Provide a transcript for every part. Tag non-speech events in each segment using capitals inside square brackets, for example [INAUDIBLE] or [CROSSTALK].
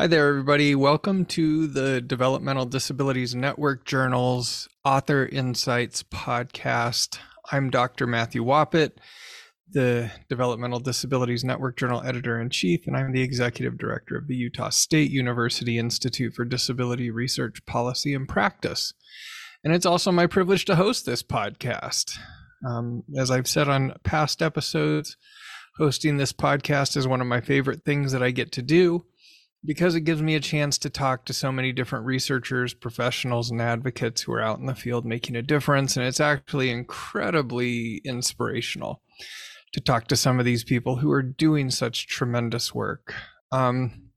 Hi there, everybody. Welcome to the Developmental Disabilities Network Journal's Author Insights podcast. I'm Dr. Matthew Wappett, the Developmental Disabilities Network Journal editor in chief, and I'm the executive director of the Utah State University Institute for Disability Research Policy and Practice. And it's also my privilege to host this podcast. Um, as I've said on past episodes, hosting this podcast is one of my favorite things that I get to do because it gives me a chance to talk to so many different researchers, professionals, and advocates who are out in the field making a difference. And it's actually incredibly inspirational to talk to some of these people who are doing such tremendous work. Um,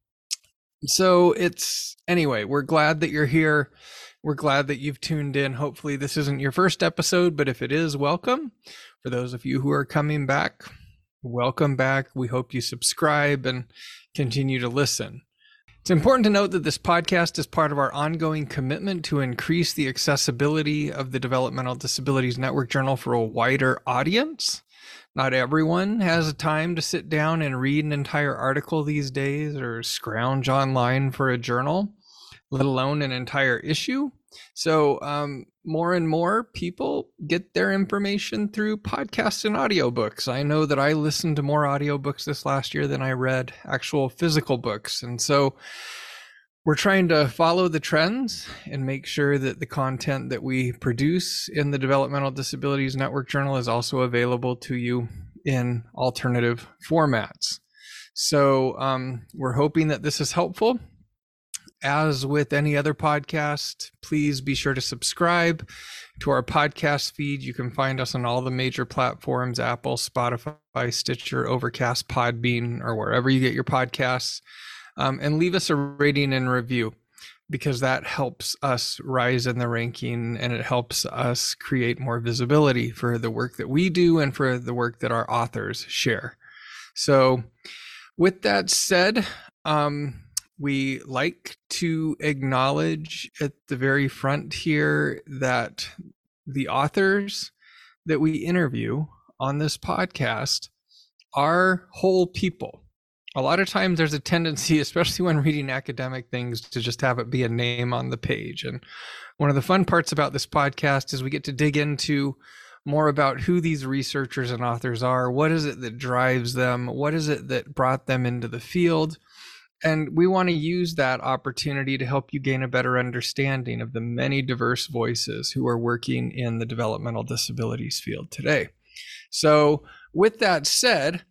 so it's anyway, we're glad that you're here. We're glad that you've tuned in. Hopefully, this isn't your first episode, but if it is, welcome. For those of you who are coming back, welcome back. We hope you subscribe and continue to listen. It's important to note that this podcast is part of our ongoing commitment to increase the accessibility of the Developmental Disabilities Network Journal for a wider audience. Not everyone has time to sit down and read an entire article these days or scrounge online for a journal, let alone an entire issue. So, um, more and more people get their information through podcasts and audiobooks. I know that I listened to more audiobooks this last year than I read actual physical books. And so we're trying to follow the trends and make sure that the content that we produce in the Developmental Disabilities Network Journal is also available to you in alternative formats. So um, we're hoping that this is helpful as with any other podcast, please be sure to subscribe to our podcast feed. You can find us on all the major platforms Apple, Spotify, Stitcher, Overcast, Podbean, or wherever you get your podcasts. Um, and leave us a rating and review because that helps us rise in the ranking and it helps us create more visibility for the work that we do and for the work that our authors share. So, with that said, um, we like to acknowledge at the very front here that the authors that we interview on this podcast are whole people. A lot of times there's a tendency, [LAUGHS] especially when reading academic things, to just have it be a name on the page. And one of the fun parts about this podcast is we get to dig into more about who these researchers and authors are. What is it that drives them? What is it that brought them into the field? And we want to use that opportunity to help you gain a better understanding of the many diverse voices who are working in the developmental disabilities field today. So, with that said,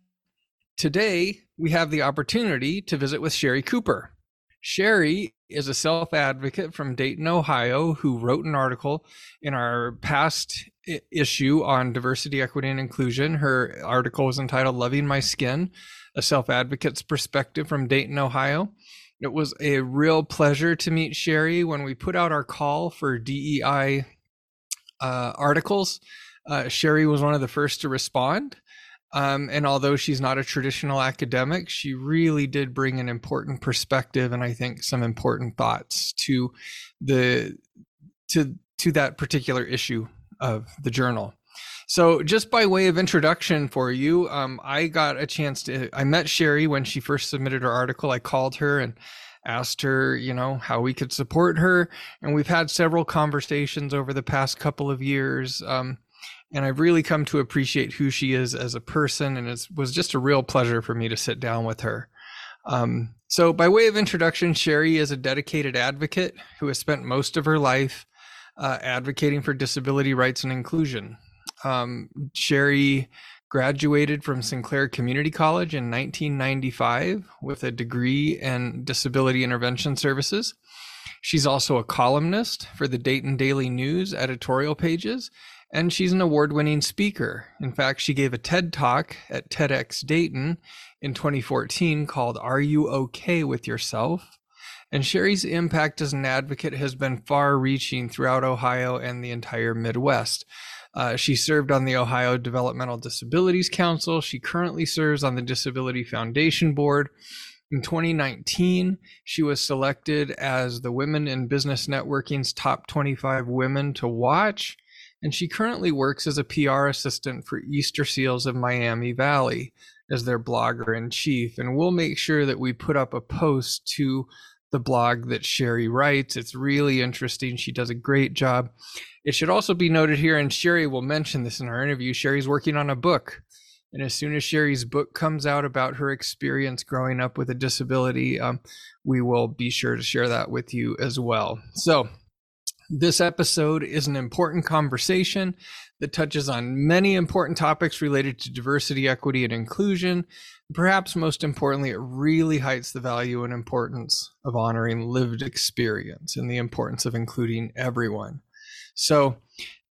today we have the opportunity to visit with Shari Cooper. Shari is a self advocate from Dayton, Ohio, who wrote an article in our past issue on diversity, equity, and inclusion. Her article was entitled Loving My Skin a self advocate's perspective from Dayton, Ohio. It was a real pleasure to meet Shari when we put out our call for DEI uh, articles. Uh, Shari was one of the first to respond. Um, and although she's not a traditional academic, she really did bring an important perspective and I think some important thoughts to the to to that particular issue of the journal. So, just by way of introduction for you, um, I got a chance to. I met Shari when she first submitted her article. I called her and asked her, you know, how we could support her, and we've had several conversations over the past couple of years. Um, and I've really come to appreciate who she is as a person, and it was just a real pleasure for me to sit down with her. Um, so, by way of introduction, Shari is a dedicated advocate who has spent most of her life uh, advocating for disability rights and inclusion. Um, Shari graduated from Sinclair Community College in 1995 with a degree in disability intervention services. She's also a columnist for the Dayton Daily News editorial pages, and she's an award winning speaker. In fact, she gave a TED talk at TEDx Dayton in 2014 called Are You Okay with Yourself? And Shari's impact as an advocate has been far reaching throughout Ohio and the entire Midwest. Uh, she served on the Ohio Developmental Disabilities Council. She currently serves on the Disability Foundation Board. In 2019, she was selected as the Women in Business Networking's top 25 women to watch. and she currently works as a PR assistant for Easter Seals of Miami Valley as their blogger in chief. And we'll make sure that we put up a post to the blog that Shari writes. It's really interesting. She does a great job. It should also be noted here, and Shari will mention this in our interview. Shari's working on a book. And as soon as Shari's book comes out about her experience growing up with a disability, um, we will be sure to share that with you as well. So, this episode is an important conversation that touches on many important topics related to diversity, equity, and inclusion. Perhaps most importantly, it really highlights the value and importance of honoring lived experience and the importance of including everyone. So,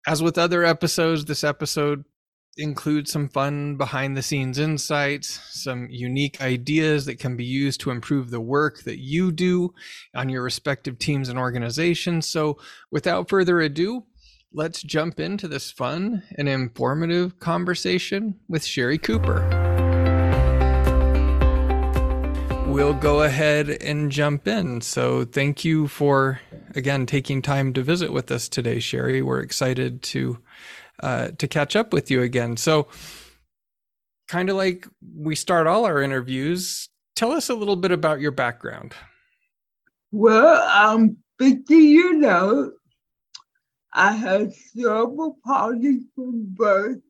as with other episodes, this episode includes some fun behind the scenes insights, some unique ideas that can be used to improve the work that you do on your respective teams and organizations. So, without further ado, let's jump into this fun and informative conversation with Shari Cooper. We'll go ahead and jump in. So, thank you for again taking time to visit with us today, Shari. We're excited to uh, to catch up with you again. So, kind of like we start all our interviews, tell us a little bit about your background. Well, I'm 50 years old. I had cerebral palsy from birth.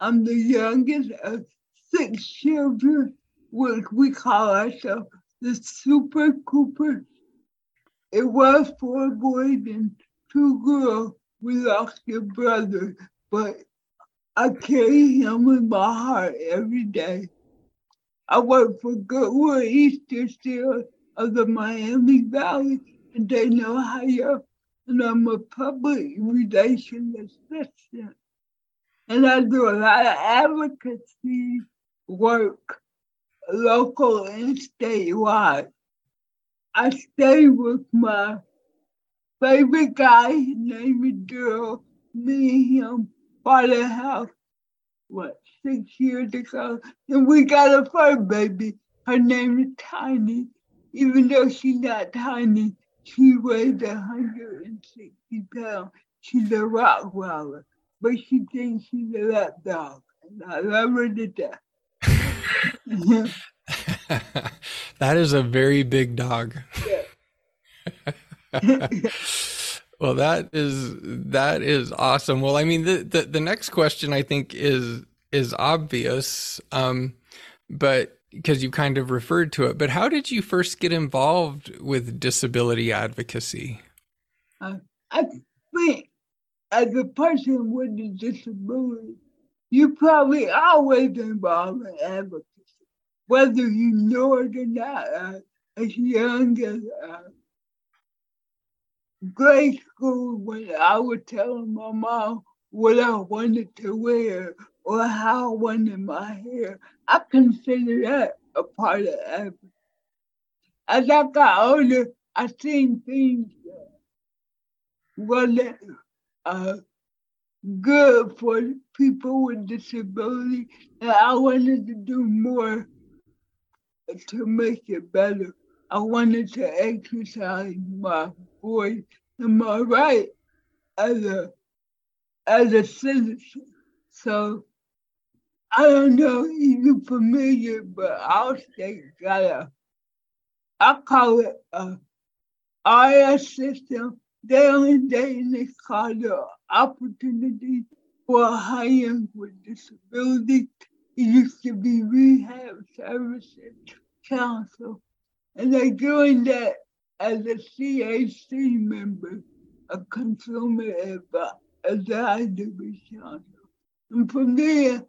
I'm the youngest of six children, which we call ourselves the Super Cooper. It was four boys and two girls. We lost your brother, but I carry him in my heart every day. I work for Goodwill Easter Seal of the Miami Valley, and they know how you and I'm a public relations assistant. And I do a lot of advocacy work, local and statewide. I stay with my favorite guy, his name is Daryl. Me and him bought a house, what, six years ago. And we got a fur baby. Her name is Tiny. Even though she's not tiny, she weighs 160 pounds. She's a Rottweiler, but she thinks she's a lap dog. And I love her to death. [LAUGHS] that is a very big dog. [LAUGHS] well, that is that is awesome. Well, I mean, the, the, the next question I think is is obvious, um, but because you kind of referred to it, but how did you first get involved with disability advocacy? Uh, I think as a person with a disability, you probably always involved in advocacy, whether you know it or not. Uh, as young as uh, grade school, when I would tell my mom what I wanted to wear or how I wanted my hair, I consider that a part of advocacy. As I got older, I seen things that wasn't uh, good for people with disability, and I wanted to do more to make it better. I wanted to exercise my voice and my right as a as a citizen. So I don't know if you're familiar, but our state got a, I call it a RS system. They only dating it's called the Opportunity for Ohioans with Disability. It used to be Rehab Services Council. And they're doing that as a CAC member, a consumer advisory council. And from there,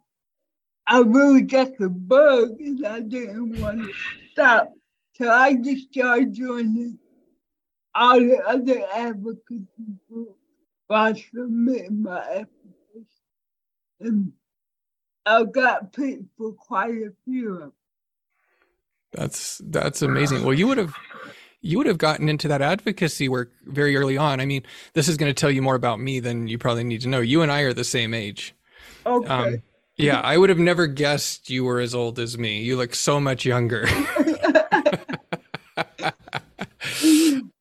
I really got the bug and I didn't want to stop. So I just started joining all the other advocacy groups by submitting my application. And I got picked for quite a few of them. That's that's amazing. Well, you would have you would have gotten into that advocacy work very early on. I mean, this is going to tell you more about me than you probably need to know. You and I are the same age. Okay. Um, yeah, I would have never guessed you were as old as me. You look so much younger. [LAUGHS]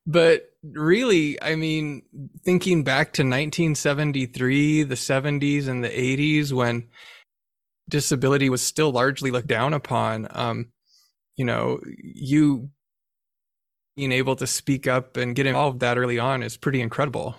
but really, I mean, thinking back to 1973, the 70s, and the 80s when disability was still largely looked down upon. Um, you know, you being able to speak up and get involved that early on is pretty incredible.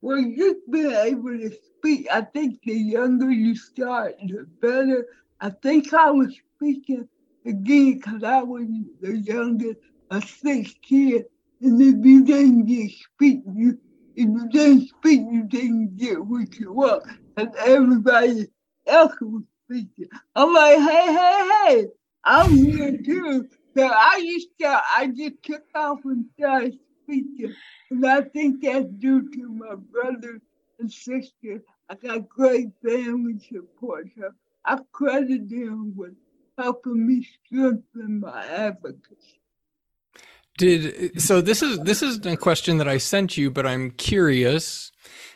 Well, just being able to speak, I think the younger you start, the better. I think I was speaking again because I was the youngest of six kids. And if you didn't get speak, you if you didn't speak, you didn't get what you want. And everybody else was speaking. I'm like, hey, hey, hey, I'm here too. So I just got, I just took off and started speaking. And I think that's due to my brother and sister. I got great family support. So I credit them with helping me strengthen my advocacy. Did so this is this is a question that I sent you, but I'm curious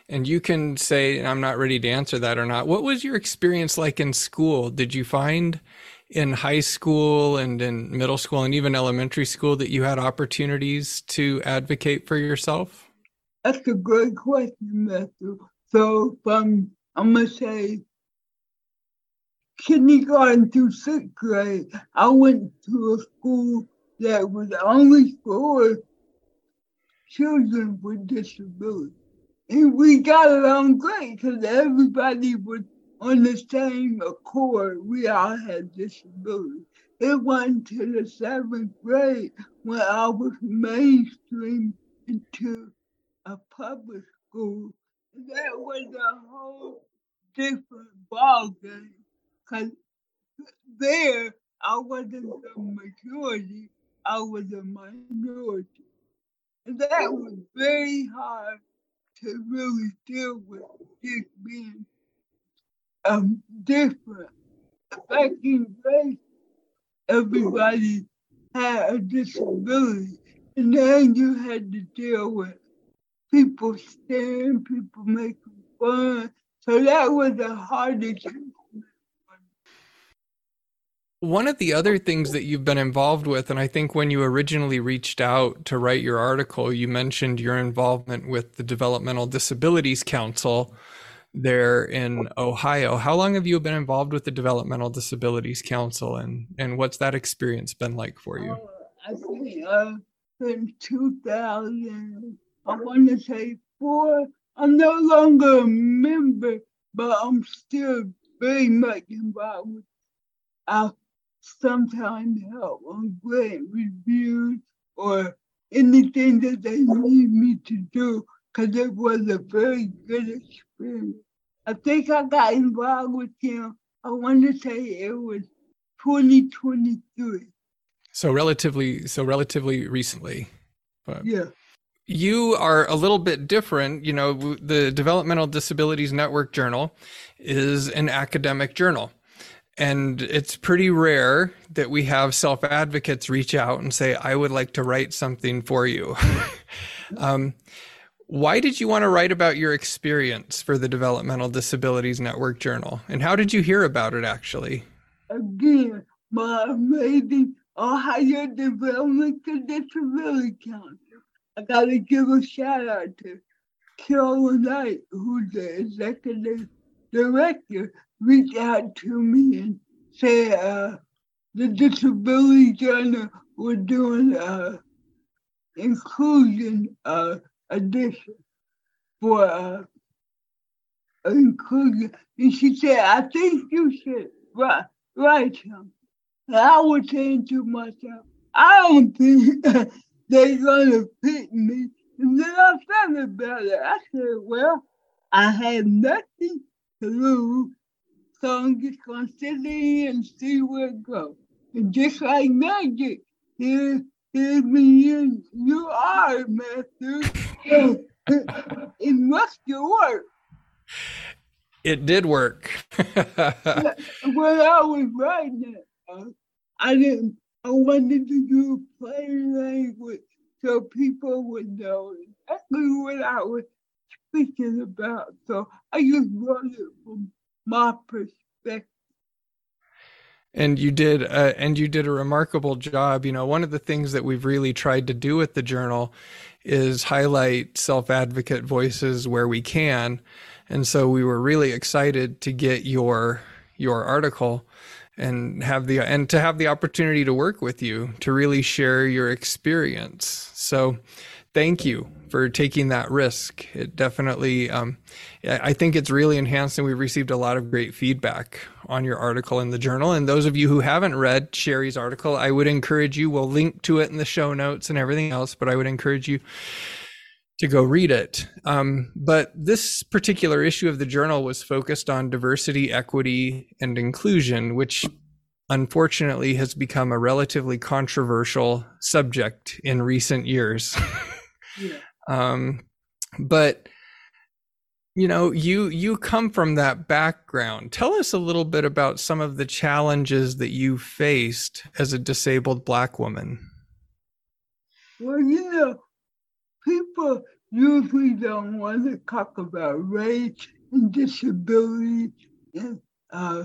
and you can say I'm not ready to answer that or not. What was your experience like in school? Did you find in high school and in middle school and even elementary school that you had opportunities to advocate for yourself? That's a great question, Matthew. So from I'm gonna say kindergarten through sixth grade, I went to a school that was only for children with disabilities. And we got along great because everybody was on the same accord. We all had disabilities. It went to the seventh grade when I was mainstream into a public school. That was a whole different ball game because there I wasn't the majority, I was a minority. And that was very hard to really deal with just being um, different. Back in race, everybody had a disability, and then you had to deal with people staring, people making fun. So that was the hardest one. one of the other things that you've been involved with, and I think when you originally reached out to write your article, you mentioned your involvement with the Developmental Disabilities Council there in Ohio. How long have you been involved with the Developmental Disabilities Council, and and what's that experience been like for you? Uh, I think uh, since 2000, I want to say four. I'm no longer a member, but I'm still very much involved I sometimes help on grant reviews or anything that they need me to do because it was a very good experience. I think I got involved with them, I want to say it was 2023. So relatively, so relatively recently. But. Yeah you are a little bit different. You know, the Developmental Disabilities Network Journal is an academic journal. And it's pretty rare that we have self advocates reach out and say, I would like to write something for you. [LAUGHS] um, why did you want to write about your experience for the Developmental Disabilities Network Journal? And how did you hear about it actually? Again, my amazing Ohio Developmental Disability Council. I got to give a shout out to Carolyn Knight, who's the executive director reach out to me and say uh, the disability journal we're doing uh, inclusion uh, edition for uh, inclusion. And she said, I think you should write, write. And I was saying to myself, I don't think they're going to pick me. And then I thought about it. I said, well, I have nothing to lose so I'm just gonna sit there and see where it goes. And just like magic, here, here's me you are, Matthew. [LAUGHS] it must have worked. It did work. [LAUGHS] when I was writing it, uh, I didn't. I wanted to do plain language so people would know exactly what I was speaking about. So I just wrote it from my perspective. and you did uh, and you did a remarkable job you know one of the things that we've really tried to do with the journal is highlight self-advocate voices where we can. And so we were really excited to get your your article and have the and to have the opportunity to work with you to really share your experience. So thank you for taking that risk. It definitely, um, I think it's really enhanced, and we've received a lot of great feedback on your article in the journal. And those of you who haven't read Shari's article, I would encourage you. We'll link to it in the show notes and everything else, but I would encourage you to go read it. Um, but this particular issue of the journal was focused on diversity, equity, and inclusion, which unfortunately has become a relatively controversial subject in recent years. [LAUGHS] yeah. Um, but you know, you you come from that background. Tell us a little bit about some of the challenges that you faced as a disabled black woman. Well, you know, people usually don't want to talk about race and disability and uh,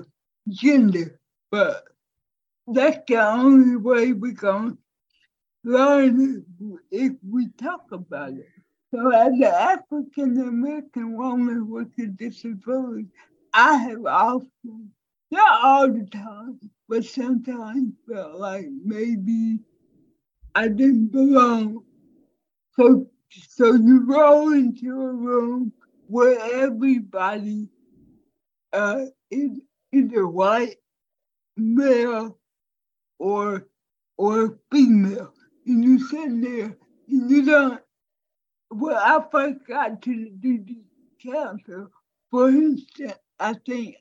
gender, but that's the only way we're going learn if we talk about it. So as an African American woman with a disability, I have often, not all the time, but sometimes felt like maybe I didn't belong. So so you roll into a room where everybody uh, is either white, male, or or female and you sit there and you don't. Well, I first got to do the council, for instance, I think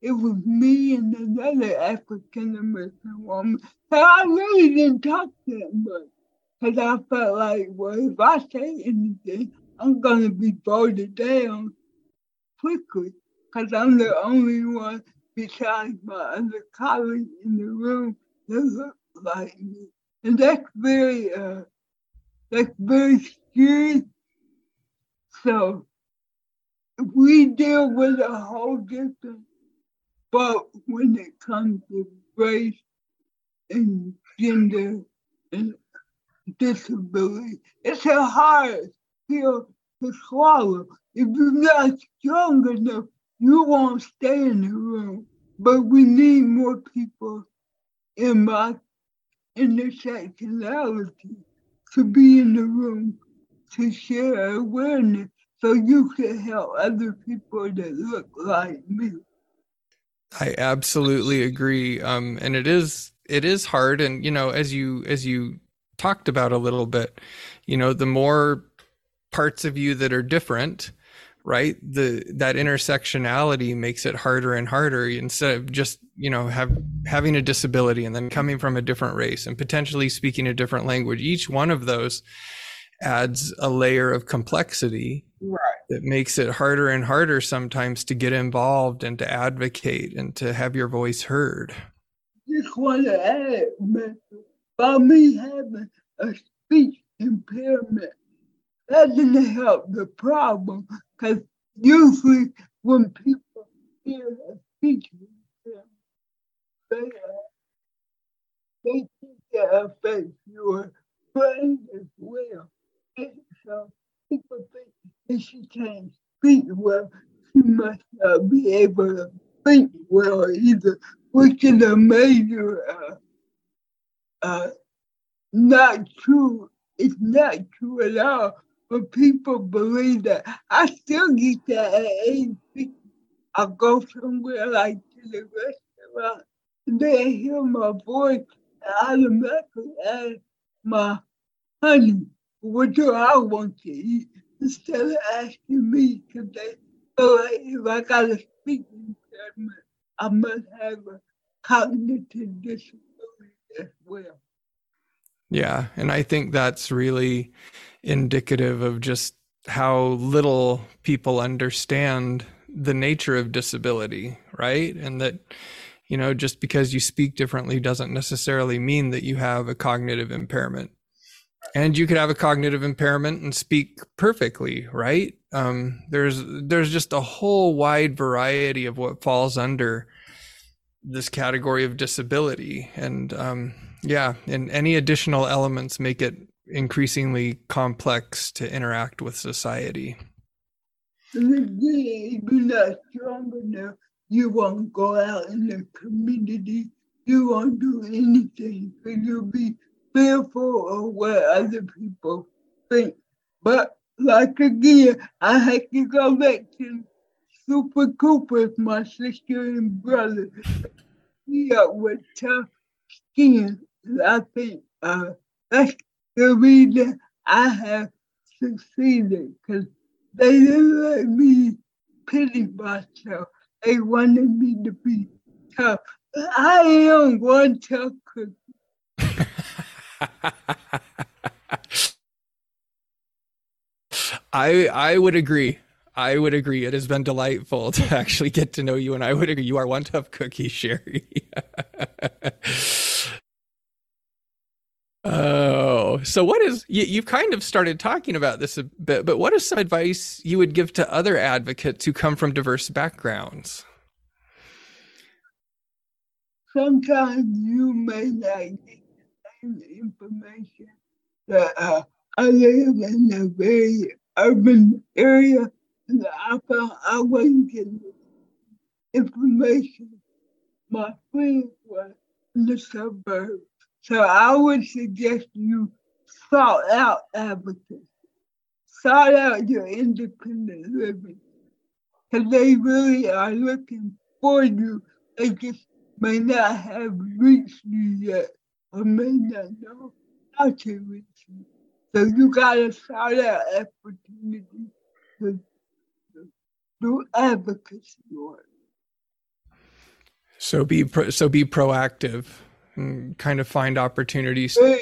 it was me and another African American woman. So I really didn't talk that much because I felt like, well, if I say anything, I'm going to be voted down quickly because I'm the only one besides my other colleagues in the room that look like me. And that's very, uh, that's very scary. So we deal with a whole different, but when it comes to race and gender and disability, it's a hard pill to swallow. If you're not strong enough, you won't stay in the room. But we need more people in my intersectionality to be in the room to share awareness so you can help other people that look like me. I absolutely agree. Um, and it is it is hard and you know as you as you talked about a little bit, you know, the more parts of you that are different, right? The that intersectionality makes it harder and harder instead of just you know have having a disability and then coming from a different race and potentially speaking a different language. Each one of those adds a layer of complexity right. that makes it harder and harder sometimes to get involved and to advocate and to have your voice heard. Just want to add about me having a speech impairment that didn't help the problem because usually when people hear a speech they, they think it affects your brain as well. And so people think if she can't speak well, she must not be able to think well either, which is a major uh, uh, not true. It's not true at all but people believe that. I still get that at age 50. I go somewhere like to the restaurant, and they hear my voice, and automatically ask my honey, what do I want to eat? Instead of asking me, because they feel like if I got a speaking impairment, I must have a cognitive disability as well. Yeah. And I think that's really indicative of just how little people understand the nature of disability, right? And that, you know, just because you speak differently doesn't necessarily mean that you have a cognitive impairment. And you could have a cognitive impairment and speak perfectly, right? Um, there's there's just a whole wide variety of what falls under this category of disability and um, yeah and any additional elements make it increasingly complex to interact with society and again, you're not strong enough you won't go out in the community you won't do anything because you'll be fearful of what other people think but like again i had to go back to Super Cooper, with my sister and brother. He up with tough skin. I think uh, the reason I have succeeded because they didn't let me pity myself. They wanted me to be tough. I am one tough cookie. I I would agree. I would agree. It has been delightful to [LAUGHS] actually get to know you, and I would agree. You are one tough cookie, Shari. [LAUGHS] oh, so what is you, you've kind of started talking about this a bit, but what is some advice you would give to other advocates who come from diverse backgrounds? Sometimes you may not get the information that uh, I live in a very urban area and I found I wasn't getting information my friends were in the suburbs. So I would suggest you sought out advocates, sought out your independent living, because they really are looking for you. They just may not have reached you yet, or may not know how to reach you. So you gotta sought out opportunities to do advocacy work. So be pro- so be proactive and kind of find opportunities Hey,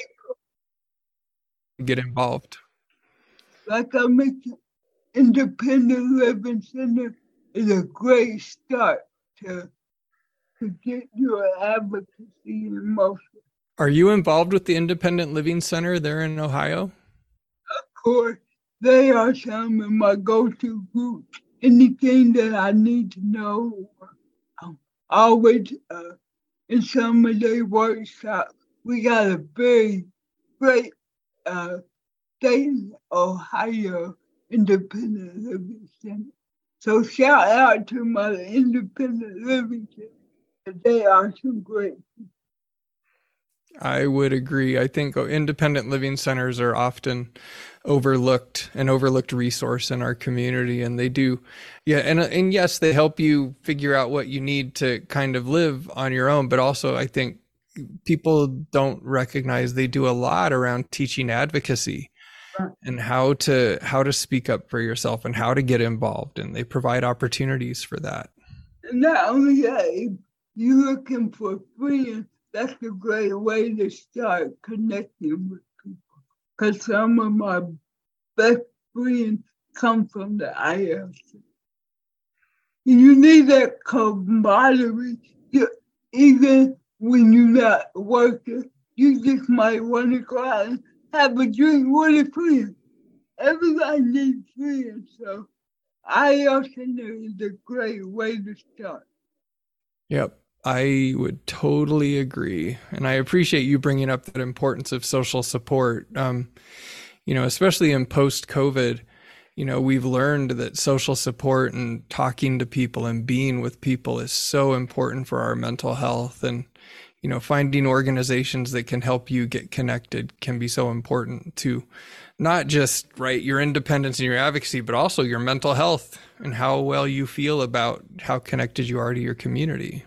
to get involved. like I mentioned, independent living center is a great start to to get your advocacy in motion. Are you involved with the Independent Living Center there in Ohio? Of course, they are some of my go-to groups. Anything that I need to know, I'm always uh, in some of their workshops. We got a very great uh, state Ohio Independent Living Center. So shout out to my Independent Living Center. They are some great I would agree. I think independent living centers are often overlooked an overlooked resource in our community and they do yeah and and yes they help you figure out what you need to kind of live on your own but also I think people don't recognize they do a lot around teaching advocacy Right. and how to how to speak up for yourself and how to get involved and they provide opportunities for that. Not only that, you're looking for friends, that's a great way to start connecting with people. Because some of my best friends come from the ILC. You need that camaraderie. Even when you're not working, you just might want to go out and have a drink with a friend. Everybody needs friends, so ILC is a great way to start. Yep. I would totally agree. And I appreciate you bringing up that importance of social support. Um, you know, especially in post COVID, you know, we've learned that social support and talking to people and being with people is so important for our mental health. And, you know, finding organizations that can help you get connected can be so important to not just, right, your independence and your advocacy, but also your mental health and how well you feel about how connected you are to your community.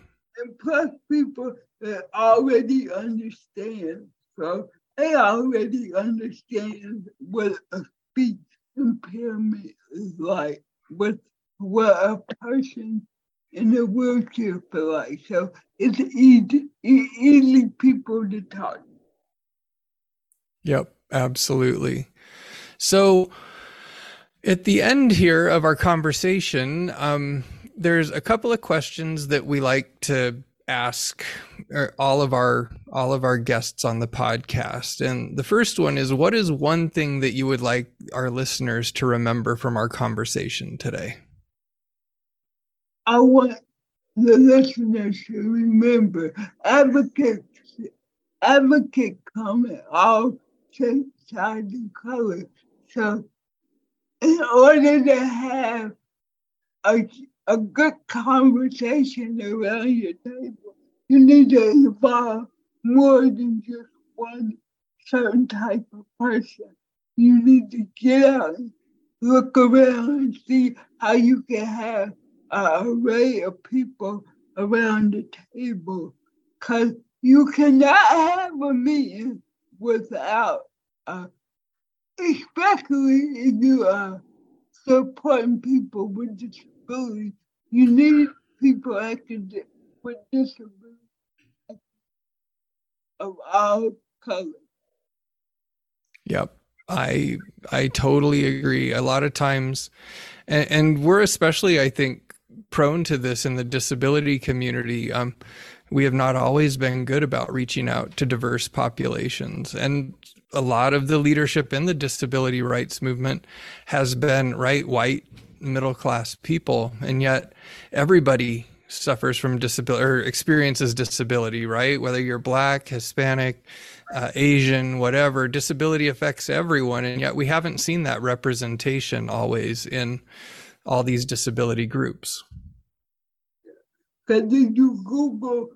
Plus people that already understand. So they already understand what a speech impairment is like, what what a person in a wheelchair feel like. So it's easy, easy people to talk. Yep, absolutely. So at the end here of our conversation, um, there's a couple of questions that we like to ask uh, all of our all of our guests on the podcast and the first one is what is one thing that you would like our listeners to remember from our conversation today I want the listeners to remember advocates advocate come in all sizes, and colors. So in order to have a, a good conversation around your table, you need to involve more than just one certain type of person. You need to get out look around and see how you can have an array of people around the table. Because you cannot have a meeting without, uh, especially if you are supporting people with disabilities. You need people acting with disabilities of all colors. Yep. I I totally agree. A lot of times and, and we're especially I think prone to this in the disability community. Um, we have not always been good about reaching out to diverse populations. And a lot of the leadership in the disability rights movement has been right white middle class people. And yet everybody suffers from disability or experiences disability, right? Whether you're black, Hispanic, uh, Asian, whatever, disability affects everyone. And yet we haven't seen that representation always in all these disability groups. Because if you Google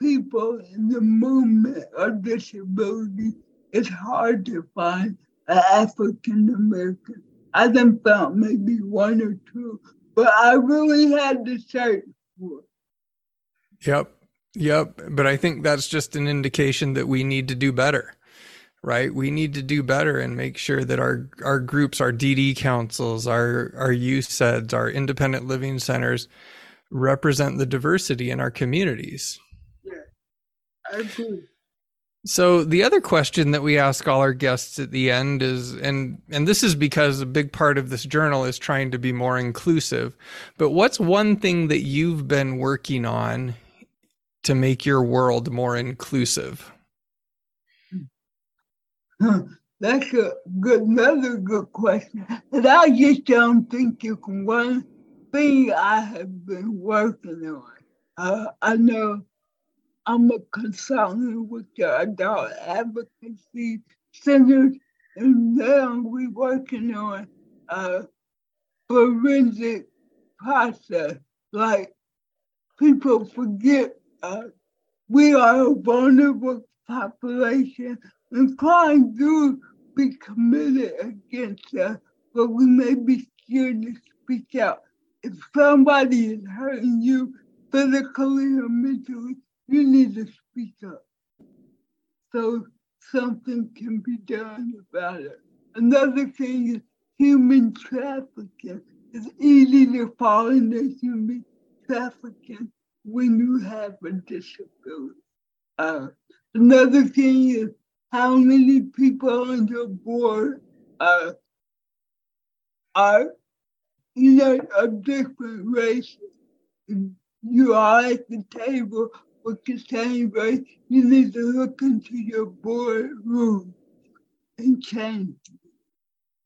people in the movement of disability, it's hard to find an African American. I then found maybe one or two, but I really had to search for. Yep. Yep. But I think that's just an indication that we need to do better, right? We need to do better and make sure that our, our groups, our DD councils, our, our UCEDDs, our independent living centers represent the diversity in our communities. Yeah, I agree. So the other question that we ask all our guests at the end is and and this is because a big part of this journal is trying to be more inclusive. But what's one thing that you've been working on to make your world more inclusive? [LAUGHS] That's a good another good question. And I just don't think you can one thing I have been working on. Uh, I know I'm a consultant with the Adult Advocacy Center, and now we're working on a forensic process. Like people forget uh, we are a vulnerable population, and crime do be committed against us, but we may be scared to speak out if somebody is hurting you physically or mentally, you need to speak up so something can be done about it. Another thing is human trafficking. It's easy to fall into human trafficking when you have a disability. Uh, another thing is how many people on the board uh, are you know, of different races. You are at the table same race. You need to look into your boardroom and change.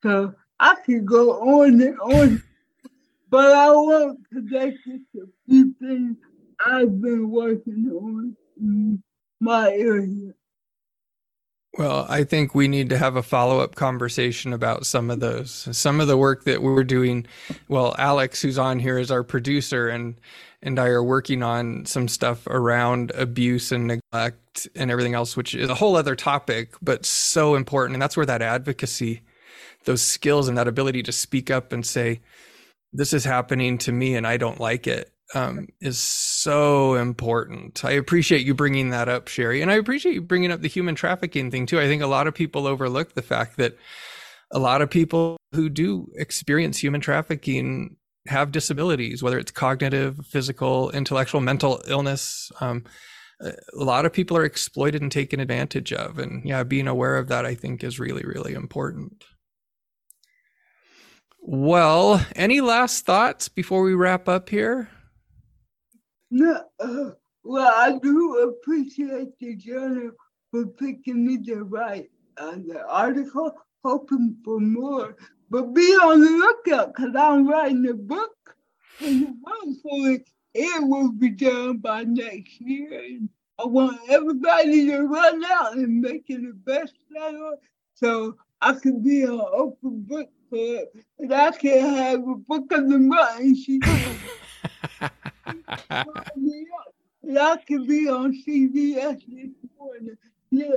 So I could go on and on, but I to connect it to a few things I've been working on in my area. Well, I think we need to have a follow up conversation about some of those. Some of the work that we're doing. Well, Alex, who's on here, is our producer, and and I are working on some stuff around abuse and neglect and everything else, which is a whole other topic, but so important. And that's where that advocacy, those skills, and that ability to speak up and say, "This is happening to me, and I don't like it," um, is so important. I appreciate you bringing that up, Shari, and I appreciate you bringing up the human trafficking thing too. I think a lot of people overlook the fact that a lot of people who do experience human trafficking have disabilities, whether it's cognitive, physical, intellectual, mental illness. Um, a lot of people are exploited and taken advantage of, and yeah, being aware of that, I think, is really, really important. Well, any last thoughts before we wrap up here? No, uh, well, I do appreciate the journal for picking me the right uh, the article, hoping for more. But be on the lookout because I'm writing a book, and hopefully it will be done by next year. And I want everybody to run out and make it a bestseller so I can be an open book club and I can have a book of the month. And she and I can be on CBS this morning. Yeah,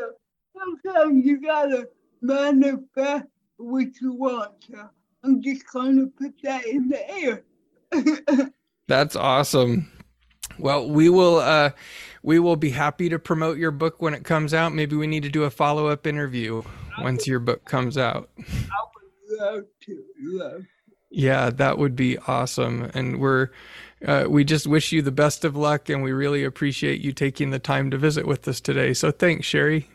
sometimes you gotta manifest what you want. So I'm just gonna put that in the air. [LAUGHS] That's awesome. Well, we will uh we will be happy to promote your book when it comes out. Maybe we need to do a follow-up interview once your book comes out. I would love to. Love. Yeah, that would be awesome. And we're uh, we just wish you the best of luck and we really appreciate you taking the time to visit with us today. So thanks, Shari.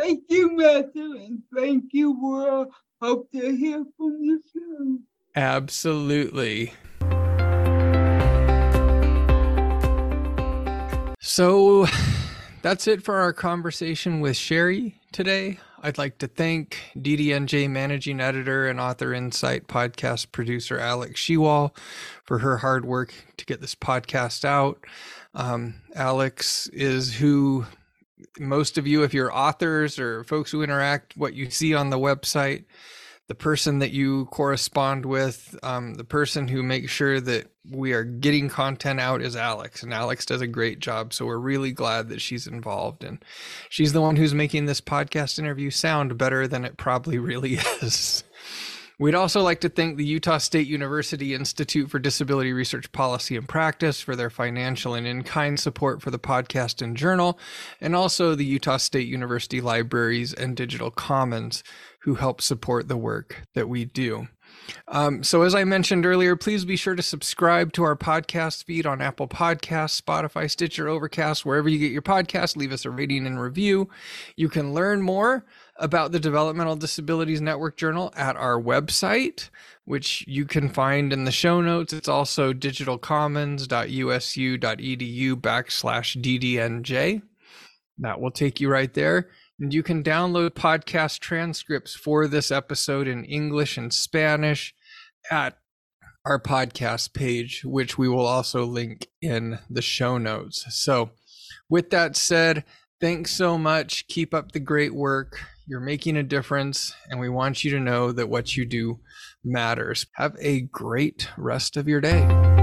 Thank you, Matthew, and thank you, world. Hope to hear from you soon. Absolutely. So that's it for our conversation with Shari today. I'd like to thank DDNJ managing editor and author insight podcast producer Alex Shewall for her hard work to get this podcast out. Um, Alex is who most of you, if you're authors or folks who interact, what you see on the website the person that you correspond with, um, the person who makes sure that we are getting content out is Alex, and Alex does a great job. So we're really glad that she's involved, and she's the one who's making this podcast interview sound better than it probably really [LAUGHS] is. We'd also like to thank the Utah State University Institute for Disability Research Policy and Practice for their financial and in kind support for the podcast and journal, and also the Utah State University Libraries and Digital Commons who help support the work that we do. Um, so, as I mentioned earlier, please be sure to subscribe to our podcast feed on Apple Podcasts, Spotify, Stitcher, Overcast, wherever you get your podcast. Leave us a rating and review. You can learn more about the Developmental Disabilities Network Journal at our website, which you can find in the show notes. It's also digitalcommons.usu.edu backslash DDNJ. That will take you right there. And you can download podcast transcripts for this episode in English and Spanish at our podcast page, which we will also link in the show notes. So, with that said, thanks so much. Keep up the great work. You're making a difference, and we want you to know that what you do matters. Have a great rest of your day.